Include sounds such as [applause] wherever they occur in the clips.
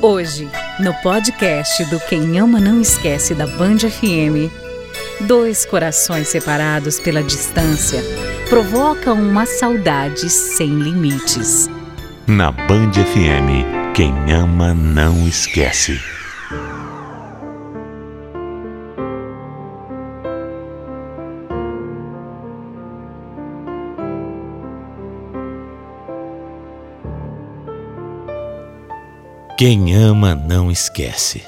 Hoje, no podcast do Quem Ama Não Esquece da Band FM, dois corações separados pela distância provocam uma saudade sem limites. Na Band FM, quem ama não esquece. Quem ama não esquece.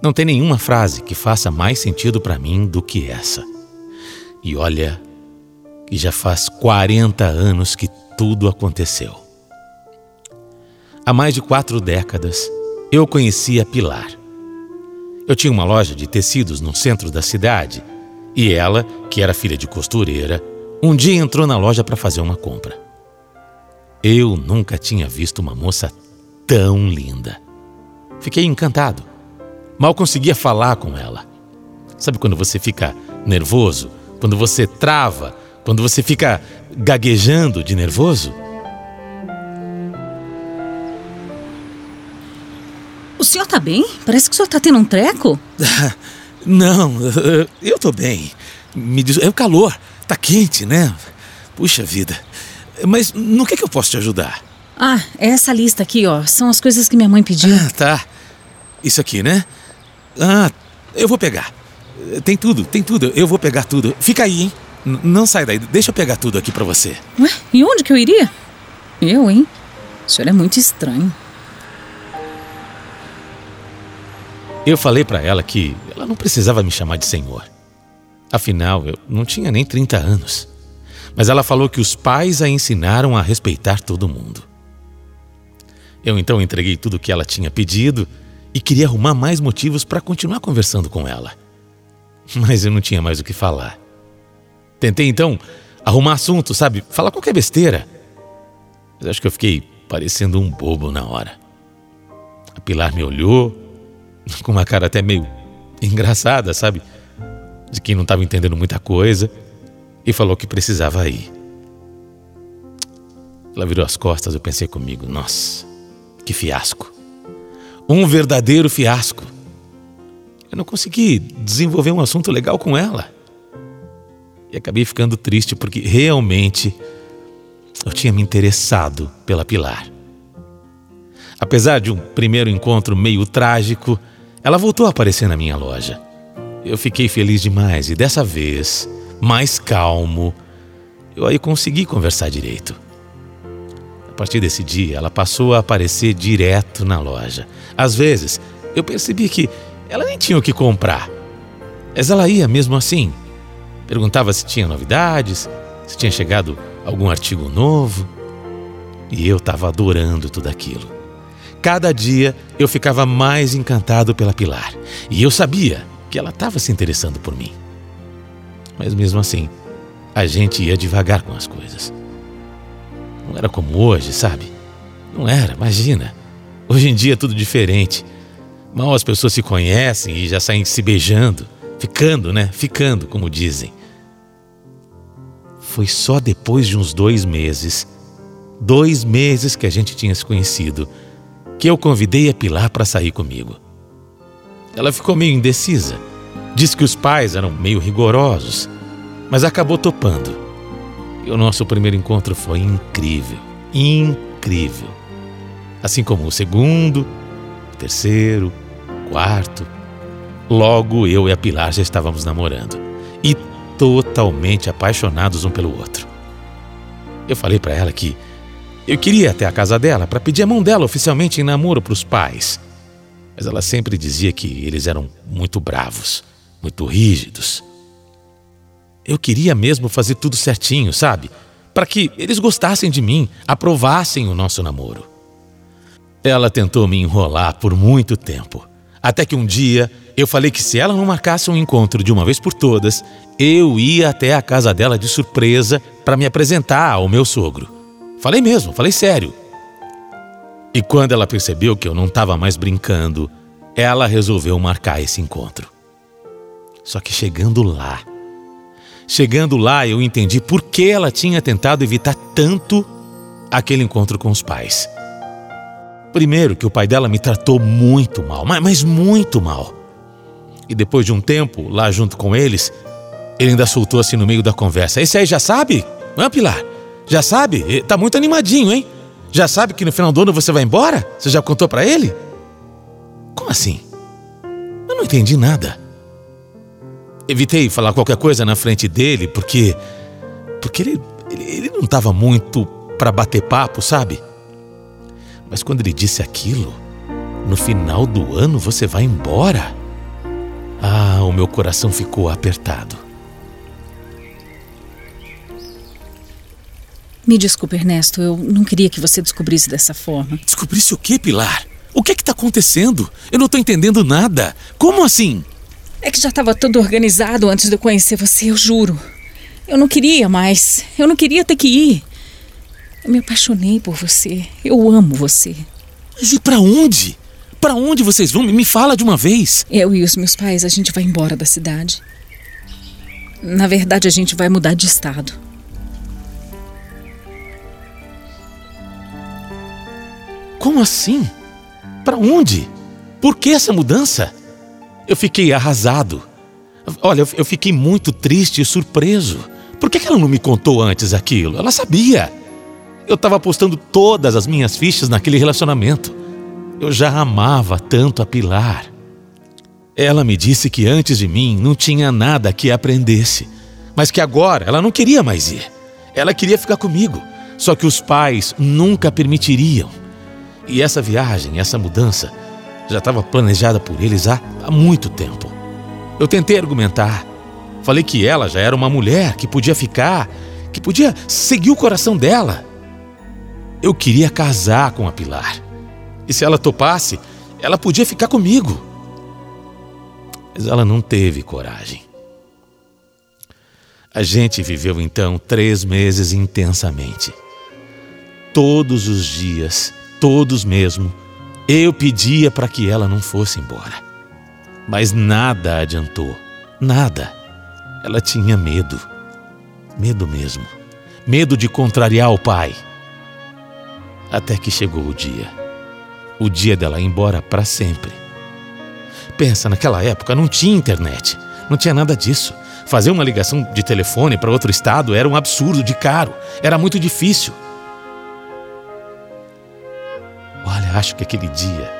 Não tem nenhuma frase que faça mais sentido para mim do que essa. E olha, que já faz 40 anos que tudo aconteceu. Há mais de quatro décadas, eu conhecia Pilar. Eu tinha uma loja de tecidos no centro da cidade e ela, que era filha de costureira, um dia entrou na loja para fazer uma compra. Eu nunca tinha visto uma moça tão linda. Fiquei encantado. Mal conseguia falar com ela. Sabe quando você fica nervoso? Quando você trava? Quando você fica gaguejando de nervoso? O senhor tá bem? Parece que o senhor tá tendo um treco. [laughs] Não, eu tô bem. Me diz, é o calor, tá quente, né? Puxa vida. Mas no que, que eu posso te ajudar? Ah, é essa lista aqui, ó. São as coisas que minha mãe pediu. Ah, tá. Isso aqui, né? Ah, eu vou pegar. Tem tudo, tem tudo. Eu vou pegar tudo. Fica aí, hein? N não sai daí. Deixa eu pegar tudo aqui para você. Ué, e onde que eu iria? Eu, hein? O senhor é muito estranho. Eu falei para ela que ela não precisava me chamar de senhor. Afinal, eu não tinha nem 30 anos. Mas ela falou que os pais a ensinaram a respeitar todo mundo. Eu então entreguei tudo o que ela tinha pedido e queria arrumar mais motivos para continuar conversando com ela. Mas eu não tinha mais o que falar. Tentei então arrumar assunto, sabe? Falar qualquer besteira. Mas acho que eu fiquei parecendo um bobo na hora. A Pilar me olhou [laughs] com uma cara até meio engraçada, sabe? De quem não estava entendendo muita coisa e falou que precisava ir. Ela virou as costas, eu pensei comigo, nossa, que fiasco. Um verdadeiro fiasco. Eu não consegui desenvolver um assunto legal com ela. E acabei ficando triste porque realmente eu tinha me interessado pela Pilar. Apesar de um primeiro encontro meio trágico, ela voltou a aparecer na minha loja. Eu fiquei feliz demais e dessa vez, mais calmo, eu aí consegui conversar direito. A partir desse dia, ela passou a aparecer direto na loja. Às vezes, eu percebi que ela nem tinha o que comprar, mas ela ia mesmo assim. Perguntava se tinha novidades, se tinha chegado algum artigo novo. E eu estava adorando tudo aquilo. Cada dia eu ficava mais encantado pela Pilar. E eu sabia que ela estava se interessando por mim. Mas mesmo assim, a gente ia devagar com as coisas. Não era como hoje, sabe? Não era, imagina. Hoje em dia é tudo diferente. Mal as pessoas se conhecem e já saem se beijando, ficando, né? Ficando, como dizem. Foi só depois de uns dois meses, dois meses que a gente tinha se conhecido, que eu convidei a Pilar para sair comigo. Ela ficou meio indecisa. Disse que os pais eram meio rigorosos, mas acabou topando. E o nosso primeiro encontro foi incrível, incrível. Assim como o segundo, o terceiro, o quarto. Logo eu e a Pilar já estávamos namorando e totalmente apaixonados um pelo outro. Eu falei para ela que eu queria ir até a casa dela para pedir a mão dela oficialmente em namoro para os pais. Mas ela sempre dizia que eles eram muito bravos, muito rígidos. Eu queria mesmo fazer tudo certinho, sabe? Para que eles gostassem de mim, aprovassem o nosso namoro. Ela tentou me enrolar por muito tempo, até que um dia eu falei que se ela não marcasse um encontro de uma vez por todas, eu ia até a casa dela de surpresa para me apresentar ao meu sogro. Falei mesmo, falei sério. E quando ela percebeu que eu não estava mais brincando, ela resolveu marcar esse encontro. Só que chegando lá, chegando lá eu entendi por que ela tinha tentado evitar tanto aquele encontro com os pais. Primeiro, que o pai dela me tratou muito mal, mas muito mal. E depois de um tempo, lá junto com eles, ele ainda soltou assim no meio da conversa: Esse aí já sabe? Não, Pilar? Já sabe? Tá muito animadinho, hein? Já sabe que no final do ano você vai embora? Você já contou para ele? Como assim? Eu não entendi nada. Evitei falar qualquer coisa na frente dele porque. porque ele, ele, ele não estava muito para bater papo, sabe? Mas quando ele disse aquilo, no final do ano você vai embora? Ah, o meu coração ficou apertado. Me desculpe, Ernesto, eu não queria que você descobrisse dessa forma. Descobrisse o quê, Pilar? O que é que está acontecendo? Eu não estou entendendo nada. Como assim? É que já estava tudo organizado antes de eu conhecer você, eu juro. Eu não queria mais. Eu não queria ter que ir. Eu me apaixonei por você. Eu amo você. Mas e para onde? Para onde vocês vão? Me fala de uma vez. Eu e os meus pais, a gente vai embora da cidade. Na verdade, a gente vai mudar de estado. Como assim? Para onde? Por que essa mudança? Eu fiquei arrasado. Olha, eu fiquei muito triste e surpreso. Por que ela não me contou antes aquilo? Ela sabia. Eu estava apostando todas as minhas fichas naquele relacionamento. Eu já amava tanto a Pilar. Ela me disse que antes de mim não tinha nada que aprendesse, mas que agora ela não queria mais ir. Ela queria ficar comigo, só que os pais nunca permitiriam. E essa viagem, essa mudança, já estava planejada por eles há, há muito tempo. Eu tentei argumentar. Falei que ela já era uma mulher que podia ficar, que podia seguir o coração dela. Eu queria casar com a Pilar. E se ela topasse, ela podia ficar comigo. Mas ela não teve coragem. A gente viveu então três meses intensamente. Todos os dias todos mesmo, eu pedia para que ela não fosse embora. Mas nada adiantou, nada. Ela tinha medo, medo mesmo, medo de contrariar o pai. Até que chegou o dia, o dia dela ir embora para sempre. Pensa, naquela época não tinha internet, não tinha nada disso. Fazer uma ligação de telefone para outro estado era um absurdo de caro, era muito difícil. Acho que aquele dia,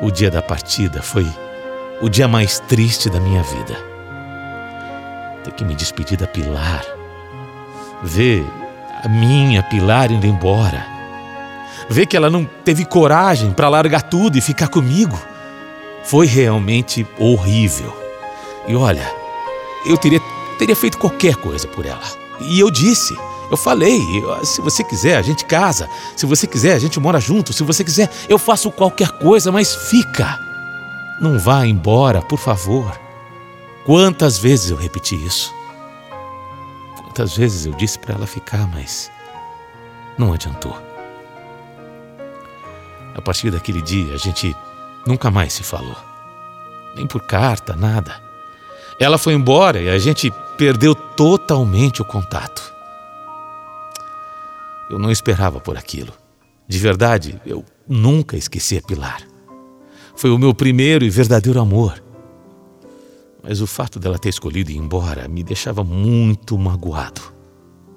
o dia da partida, foi o dia mais triste da minha vida. Ter que me despedir da Pilar. Ver a minha Pilar indo embora. Ver que ela não teve coragem para largar tudo e ficar comigo. Foi realmente horrível. E olha, eu teria, teria feito qualquer coisa por ela. E eu disse. Eu falei, se você quiser, a gente casa. Se você quiser, a gente mora junto. Se você quiser, eu faço qualquer coisa, mas fica. Não vá embora, por favor. Quantas vezes eu repeti isso? Quantas vezes eu disse para ela ficar, mas não adiantou. A partir daquele dia, a gente nunca mais se falou. Nem por carta, nada. Ela foi embora e a gente perdeu totalmente o contato. Eu não esperava por aquilo. De verdade, eu nunca esqueci a Pilar. Foi o meu primeiro e verdadeiro amor. Mas o fato dela ter escolhido ir embora me deixava muito magoado.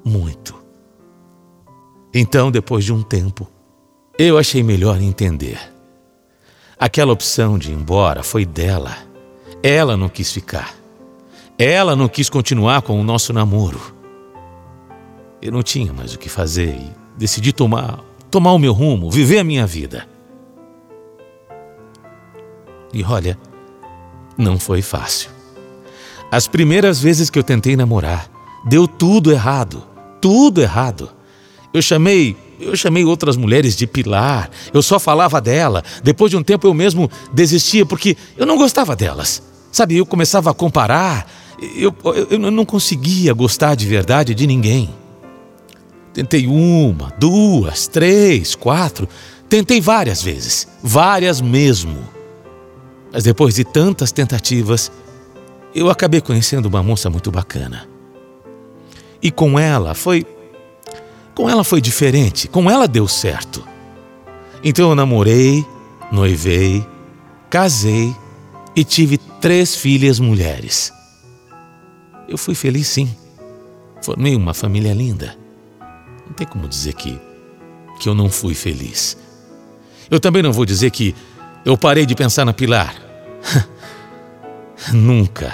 Muito. Então, depois de um tempo, Eu achei melhor entender. Aquela opção de ir embora foi dela. Ela não quis ficar. Ela não quis continuar com o nosso namoro. Eu não tinha mais o que fazer e decidi tomar, tomar o meu rumo, viver a minha vida. E olha, não foi fácil. As primeiras vezes que eu tentei namorar, deu tudo errado, tudo errado. Eu chamei, eu chamei outras mulheres de Pilar. Eu só falava dela. Depois de um tempo eu mesmo desistia porque eu não gostava delas. Sabe, eu começava a comparar. Eu, eu, eu não conseguia gostar de verdade de ninguém. Tentei uma, duas, três, quatro. Tentei várias vezes, várias mesmo. Mas depois de tantas tentativas, eu acabei conhecendo uma moça muito bacana. E com ela foi. Com ela foi diferente, com ela deu certo. Então eu namorei, noivei, casei e tive três filhas mulheres. Eu fui feliz sim. Formei uma família linda. Não tem como dizer que, que eu não fui feliz. Eu também não vou dizer que eu parei de pensar na Pilar. [laughs] Nunca.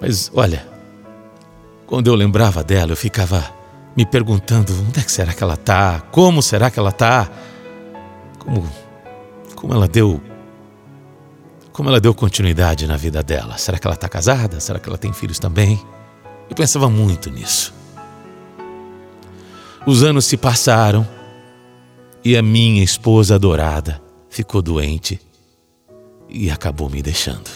Mas olha, quando eu lembrava dela, eu ficava me perguntando onde é que será que ela tá? Como será que ela tá? Como como ela deu como ela deu continuidade na vida dela? Será que ela está casada? Será que ela tem filhos também? Eu pensava muito nisso. Os anos se passaram e a minha esposa adorada ficou doente e acabou me deixando.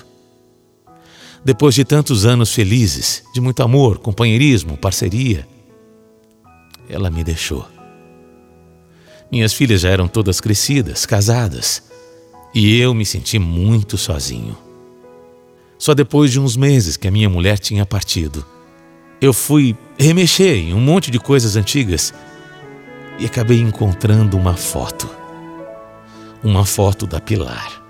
Depois de tantos anos felizes, de muito amor, companheirismo, parceria, ela me deixou. Minhas filhas já eram todas crescidas, casadas, e eu me senti muito sozinho. Só depois de uns meses que a minha mulher tinha partido, eu fui remexer em um monte de coisas antigas e acabei encontrando uma foto. Uma foto da Pilar.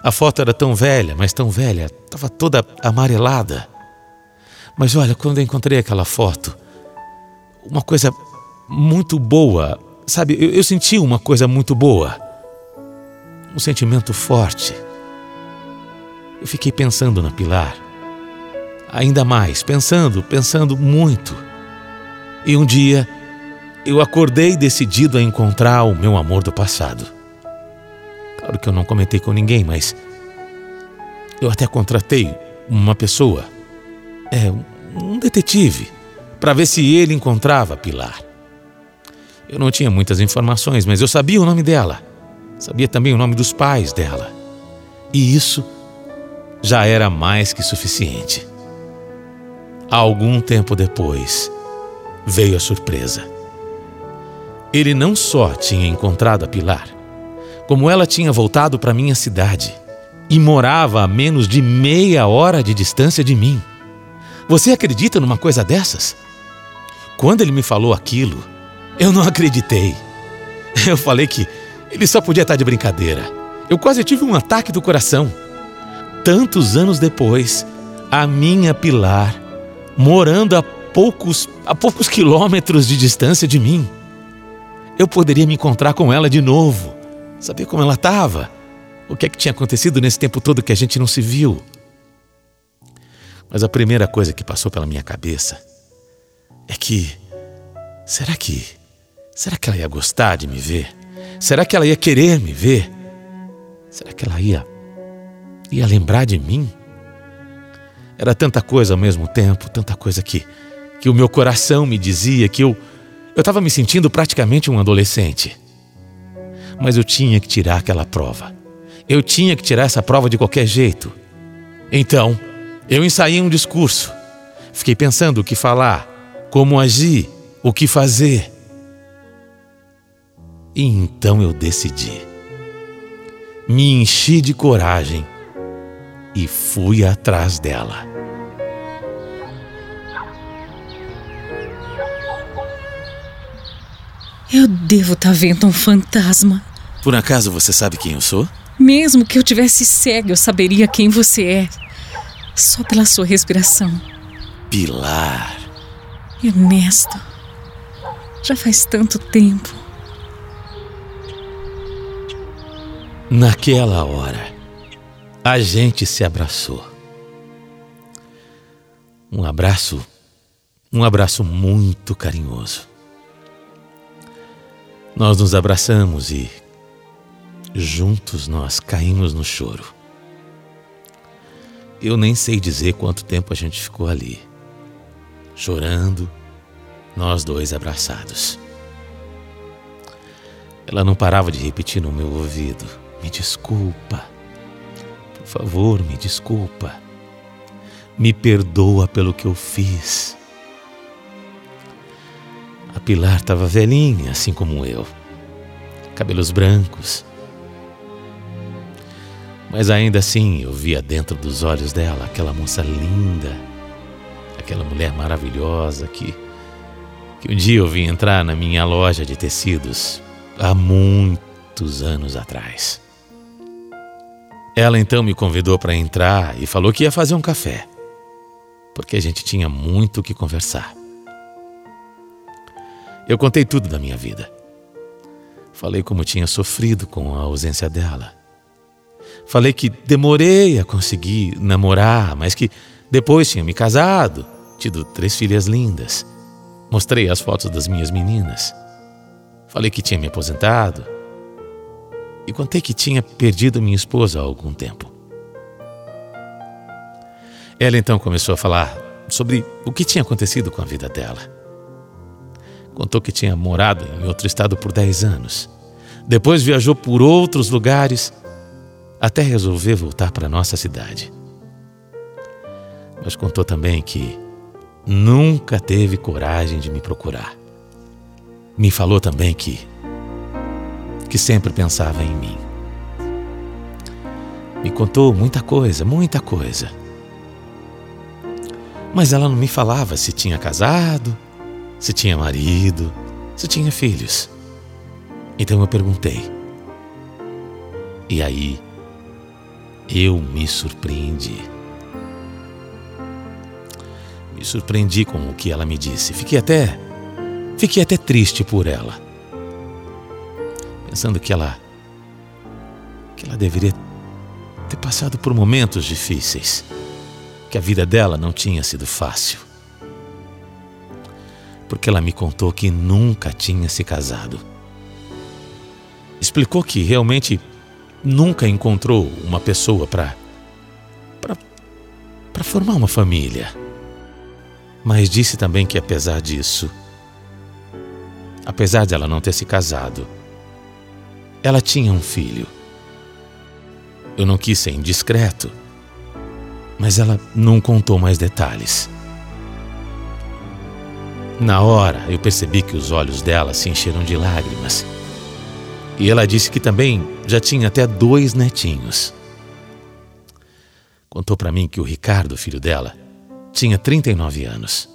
A foto era tão velha, mas tão velha, estava toda amarelada. Mas olha, quando eu encontrei aquela foto, uma coisa muito boa, sabe? Eu, eu senti uma coisa muito boa. Um sentimento forte. Eu fiquei pensando na Pilar. Ainda mais, pensando, pensando muito. E um dia, eu acordei decidido a encontrar o meu amor do passado. Claro que eu não comentei com ninguém, mas eu até contratei uma pessoa, é, um detetive, para ver se ele encontrava Pilar. Eu não tinha muitas informações, mas eu sabia o nome dela. Sabia também o nome dos pais dela. E isso já era mais que suficiente. Algum tempo depois, veio a surpresa. Ele não só tinha encontrado a Pilar, como ela tinha voltado para minha cidade e morava a menos de meia hora de distância de mim. Você acredita numa coisa dessas? Quando ele me falou aquilo, eu não acreditei. Eu falei que ele só podia estar de brincadeira. Eu quase tive um ataque do coração. Tantos anos depois, a minha Pilar, morando a poucos, a poucos quilômetros de distância de mim, eu poderia me encontrar com ela de novo saber como ela estava, o que é que tinha acontecido nesse tempo todo que a gente não se viu. Mas a primeira coisa que passou pela minha cabeça é que será que será que ela ia gostar de me ver? Será que ela ia querer me ver? Será que ela ia ia lembrar de mim? Era tanta coisa ao mesmo tempo, tanta coisa que que o meu coração me dizia que eu eu estava me sentindo praticamente um adolescente mas eu tinha que tirar aquela prova. Eu tinha que tirar essa prova de qualquer jeito. Então, eu ensaiei um discurso. Fiquei pensando o que falar, como agir, o que fazer. E então eu decidi. Me enchi de coragem e fui atrás dela. Eu devo estar tá vendo um fantasma. Por acaso você sabe quem eu sou? Mesmo que eu tivesse cego, eu saberia quem você é. Só pela sua respiração. Pilar. Ernesto. Já faz tanto tempo. Naquela hora, a gente se abraçou. Um abraço, um abraço muito carinhoso. Nós nos abraçamos e juntos nós caímos no choro. Eu nem sei dizer quanto tempo a gente ficou ali, chorando, nós dois abraçados. Ela não parava de repetir no meu ouvido: Me desculpa. Por favor, me desculpa. Me perdoa pelo que eu fiz. A Pilar estava velhinha, assim como eu. Cabelos brancos, mas ainda assim eu via dentro dos olhos dela aquela moça linda, aquela mulher maravilhosa que, que um dia eu vi entrar na minha loja de tecidos há muitos anos atrás. Ela então me convidou para entrar e falou que ia fazer um café, porque a gente tinha muito o que conversar. Eu contei tudo da minha vida. Falei como tinha sofrido com a ausência dela Falei que demorei a conseguir namorar, mas que depois tinha me casado, tido três filhas lindas. Mostrei as fotos das minhas meninas. Falei que tinha me aposentado. E contei que tinha perdido minha esposa há algum tempo. Ela então começou a falar sobre o que tinha acontecido com a vida dela. Contou que tinha morado em outro estado por 10 anos. Depois viajou por outros lugares até resolver voltar para nossa cidade. Mas contou também que nunca teve coragem de me procurar. Me falou também que que sempre pensava em mim. Me contou muita coisa, muita coisa. Mas ela não me falava se tinha casado, se tinha marido, se tinha filhos. Então eu perguntei. E aí eu me surpreendi. Me surpreendi com o que ela me disse. Fiquei até. Fiquei até triste por ela. Pensando que ela. que ela deveria ter passado por momentos difíceis. Que a vida dela não tinha sido fácil. Porque ela me contou que nunca tinha se casado. Explicou que realmente nunca encontrou uma pessoa para para formar uma família. Mas disse também que apesar disso, apesar de ela não ter se casado, ela tinha um filho. Eu não quis ser indiscreto, mas ela não contou mais detalhes. Na hora, eu percebi que os olhos dela se encheram de lágrimas. E ela disse que também já tinha até dois netinhos. Contou para mim que o Ricardo, filho dela, tinha 39 anos.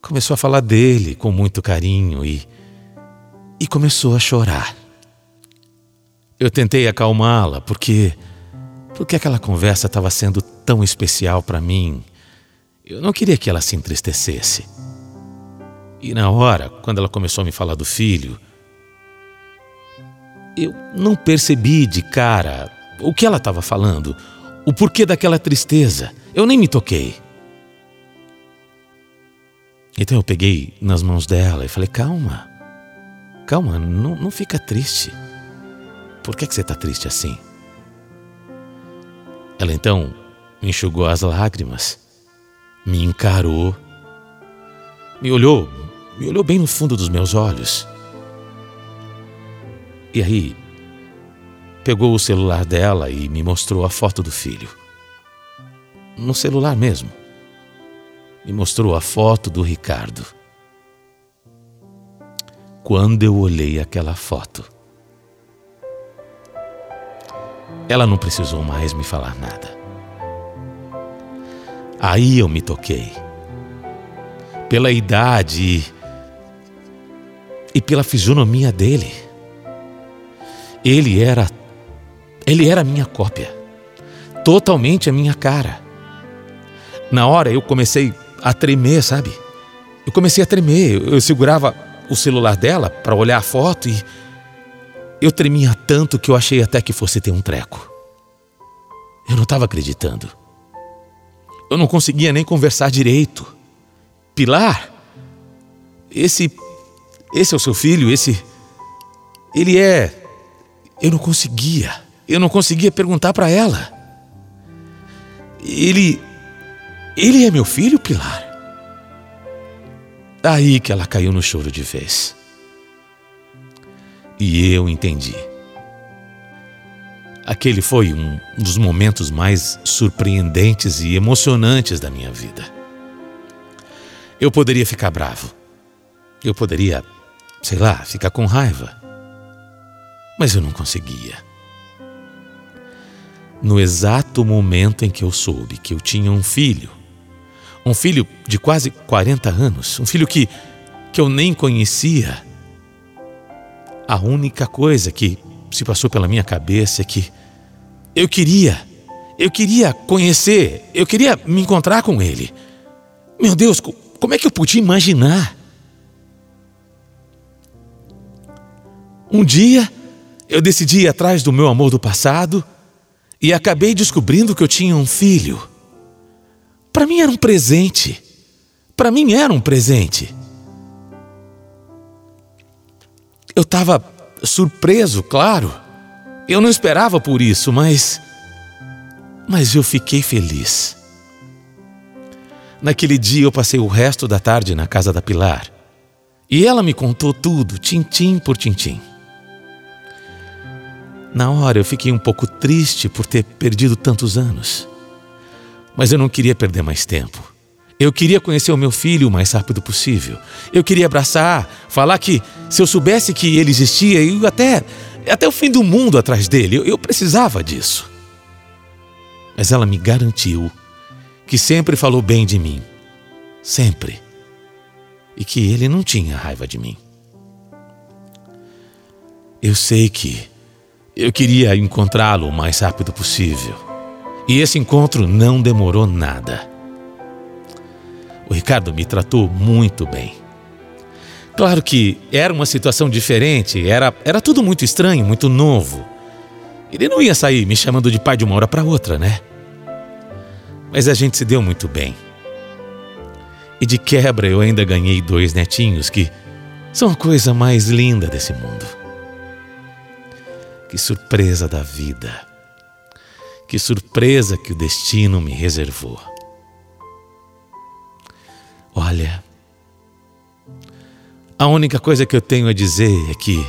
Começou a falar dele com muito carinho e. e começou a chorar. Eu tentei acalmá-la porque. porque aquela conversa estava sendo tão especial para mim. Eu não queria que ela se entristecesse. E na hora, quando ela começou a me falar do filho, eu não percebi de cara o que ela estava falando, o porquê daquela tristeza. Eu nem me toquei. Então eu peguei nas mãos dela e falei: calma, calma, não, não fica triste. Por que, que você está triste assim? Ela então enxugou as lágrimas, me encarou, me olhou, me olhou bem no fundo dos meus olhos e aí, pegou o celular dela e me mostrou a foto do filho. No celular mesmo. Me mostrou a foto do Ricardo. Quando eu olhei aquela foto, ela não precisou mais me falar nada. Aí eu me toquei. Pela idade e, pela fisionomia dele. Ele era ele era a minha cópia, totalmente a minha cara. Na hora eu comecei a tremer, sabe? Eu comecei a tremer, eu segurava o celular dela para olhar a foto e eu tremia tanto que eu achei até que fosse ter um treco. Eu não estava acreditando. Eu não conseguia nem conversar direito. Pilar, esse esse é o seu filho, esse ele é eu não conseguia. Eu não conseguia perguntar para ela. Ele ele é meu filho, Pilar? Aí que ela caiu no choro de vez. E eu entendi. Aquele foi um dos momentos mais surpreendentes e emocionantes da minha vida. Eu poderia ficar bravo. Eu poderia, sei lá, ficar com raiva. Mas eu não conseguia. No exato momento em que eu soube que eu tinha um filho, um filho de quase 40 anos, um filho que, que eu nem conhecia. A única coisa que se passou pela minha cabeça é que eu queria, eu queria conhecer, eu queria me encontrar com ele. Meu Deus, como é que eu podia imaginar? Um dia, eu decidi ir atrás do meu amor do passado e acabei descobrindo que eu tinha um filho. Para mim era um presente. Para mim era um presente. Eu estava surpreso, claro. Eu não esperava por isso, mas. Mas eu fiquei feliz. Naquele dia eu passei o resto da tarde na casa da Pilar. E ela me contou tudo, tintim por tintim. Na hora eu fiquei um pouco triste por ter perdido tantos anos. Mas eu não queria perder mais tempo. Eu queria conhecer o meu filho o mais rápido possível. Eu queria abraçar, falar que se eu soubesse que ele existia, eu até até o fim do mundo atrás dele. Eu, eu precisava disso. Mas ela me garantiu que sempre falou bem de mim. Sempre. E que ele não tinha raiva de mim. Eu sei que eu queria encontrá-lo o mais rápido possível. E esse encontro não demorou nada. O Ricardo me tratou muito bem. Claro que era uma situação diferente, era, era tudo muito estranho, muito novo. Ele não ia sair me chamando de pai de uma hora para outra, né? Mas a gente se deu muito bem. E de quebra eu ainda ganhei dois netinhos que são a coisa mais linda desse mundo. Que surpresa da vida. Que surpresa que o destino me reservou. Olha, a única coisa que eu tenho a dizer é que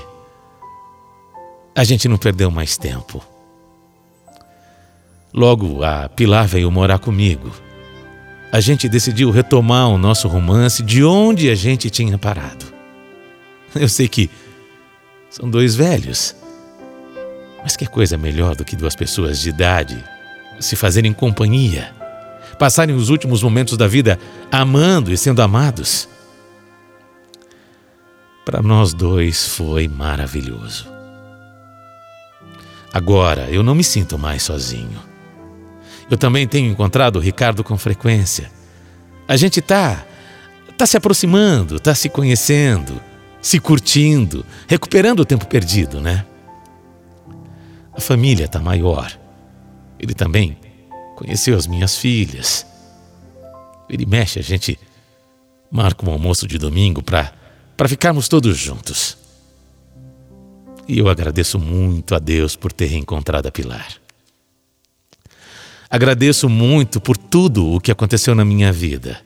a gente não perdeu mais tempo. Logo, a Pilar veio morar comigo. A gente decidiu retomar o nosso romance de onde a gente tinha parado. Eu sei que são dois velhos mas que coisa melhor do que duas pessoas de idade se fazerem companhia, passarem os últimos momentos da vida amando e sendo amados? Para nós dois foi maravilhoso. Agora eu não me sinto mais sozinho. Eu também tenho encontrado o Ricardo com frequência. A gente tá tá se aproximando, tá se conhecendo, se curtindo, recuperando o tempo perdido, né? A família está maior. Ele também conheceu as minhas filhas. Ele mexe, a gente marca um almoço de domingo para para ficarmos todos juntos. E eu agradeço muito a Deus por ter reencontrado a Pilar. Agradeço muito por tudo o que aconteceu na minha vida.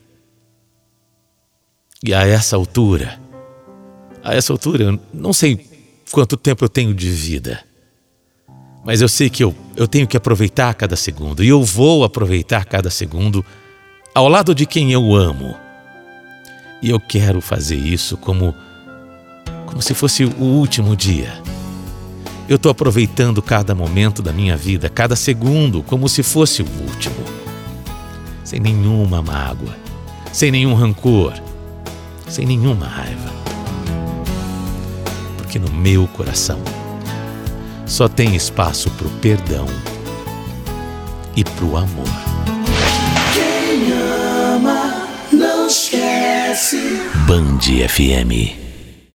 E a essa altura, a essa altura, eu não sei quanto tempo eu tenho de vida. Mas eu sei que eu, eu tenho que aproveitar cada segundo, e eu vou aproveitar cada segundo ao lado de quem eu amo. E eu quero fazer isso como, como se fosse o último dia. Eu estou aproveitando cada momento da minha vida, cada segundo, como se fosse o último. Sem nenhuma mágoa, sem nenhum rancor, sem nenhuma raiva. Porque no meu coração só tem espaço pro perdão e pro amor. Quem ama não esquece. Band FM